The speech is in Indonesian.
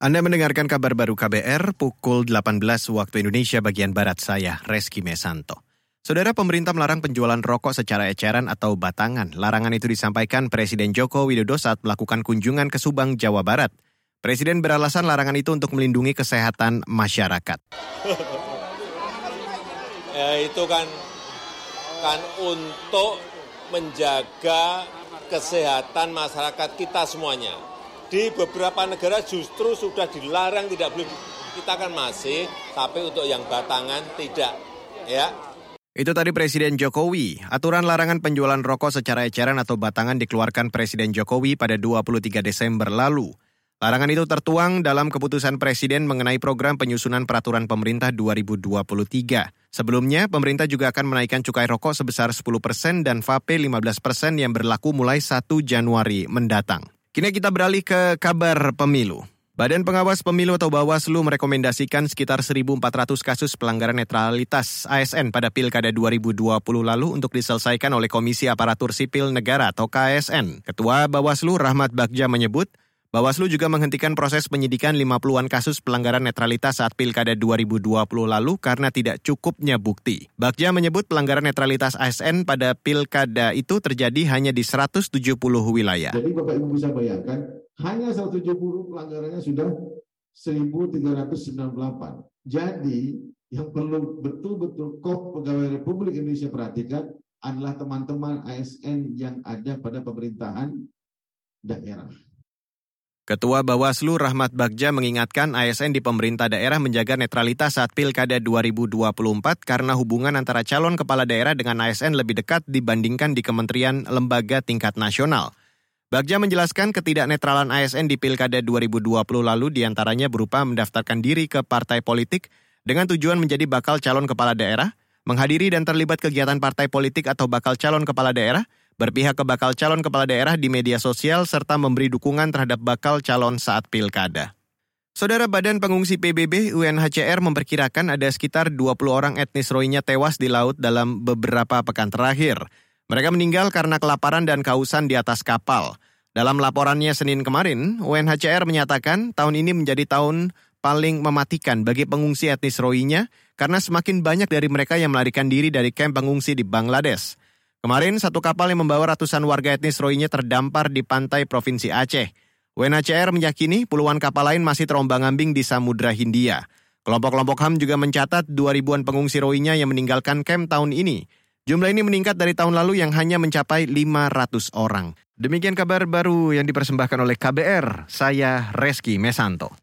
Anda mendengarkan kabar baru KBR pukul 18 waktu Indonesia bagian Barat saya, Reski Mesanto. Saudara pemerintah melarang penjualan rokok secara eceran atau batangan. Larangan itu disampaikan Presiden Joko Widodo saat melakukan kunjungan ke Subang, Jawa Barat. Presiden beralasan larangan itu untuk melindungi kesehatan masyarakat. ya itu kan kan untuk menjaga kesehatan masyarakat kita semuanya di beberapa negara justru sudah dilarang tidak boleh kita kan masih tapi untuk yang batangan tidak ya itu tadi Presiden Jokowi. Aturan larangan penjualan rokok secara eceran atau batangan dikeluarkan Presiden Jokowi pada 23 Desember lalu. Larangan itu tertuang dalam keputusan Presiden mengenai program penyusunan peraturan pemerintah 2023. Sebelumnya, pemerintah juga akan menaikkan cukai rokok sebesar 10 persen dan VAP 15 persen yang berlaku mulai 1 Januari mendatang. Kini kita beralih ke kabar pemilu. Badan Pengawas Pemilu atau Bawaslu merekomendasikan sekitar 1.400 kasus pelanggaran netralitas ASN pada Pilkada 2020 lalu untuk diselesaikan oleh Komisi Aparatur Sipil Negara atau KSN. Ketua Bawaslu Rahmat Bagja menyebut, Bawaslu juga menghentikan proses penyidikan 50-an kasus pelanggaran netralitas saat Pilkada 2020 lalu karena tidak cukupnya bukti. Bagja menyebut pelanggaran netralitas ASN pada Pilkada itu terjadi hanya di 170 wilayah. Jadi Bapak Ibu bisa bayangkan, hanya 170 pelanggarannya sudah 1398. Jadi yang perlu betul-betul kok pegawai Republik Indonesia perhatikan adalah teman-teman ASN yang ada pada pemerintahan daerah. Ketua Bawaslu Rahmat Bagja mengingatkan ASN di pemerintah daerah menjaga netralitas saat Pilkada 2024 karena hubungan antara calon kepala daerah dengan ASN lebih dekat dibandingkan di kementerian lembaga tingkat nasional. Bagja menjelaskan ketidaknetralan ASN di Pilkada 2020 lalu di antaranya berupa mendaftarkan diri ke partai politik dengan tujuan menjadi bakal calon kepala daerah, menghadiri dan terlibat kegiatan partai politik atau bakal calon kepala daerah, berpihak ke bakal calon kepala daerah di media sosial, serta memberi dukungan terhadap bakal calon saat pilkada. Saudara Badan Pengungsi PBB UNHCR memperkirakan ada sekitar 20 orang etnis Rohingya tewas di laut dalam beberapa pekan terakhir. Mereka meninggal karena kelaparan dan kausan di atas kapal. Dalam laporannya Senin kemarin, UNHCR menyatakan tahun ini menjadi tahun paling mematikan bagi pengungsi etnis Rohingya karena semakin banyak dari mereka yang melarikan diri dari kamp pengungsi di Bangladesh. Kemarin satu kapal yang membawa ratusan warga etnis Rohingya terdampar di pantai Provinsi Aceh. UNHCR meyakini puluhan kapal lain masih terombang-ambing di Samudra Hindia. Kelompok-kelompok HAM juga mencatat 2 ribuan pengungsi Rohingya yang meninggalkan kamp tahun ini. Jumlah ini meningkat dari tahun lalu yang hanya mencapai 500 orang. Demikian kabar baru yang dipersembahkan oleh KBR. Saya Reski Mesanto.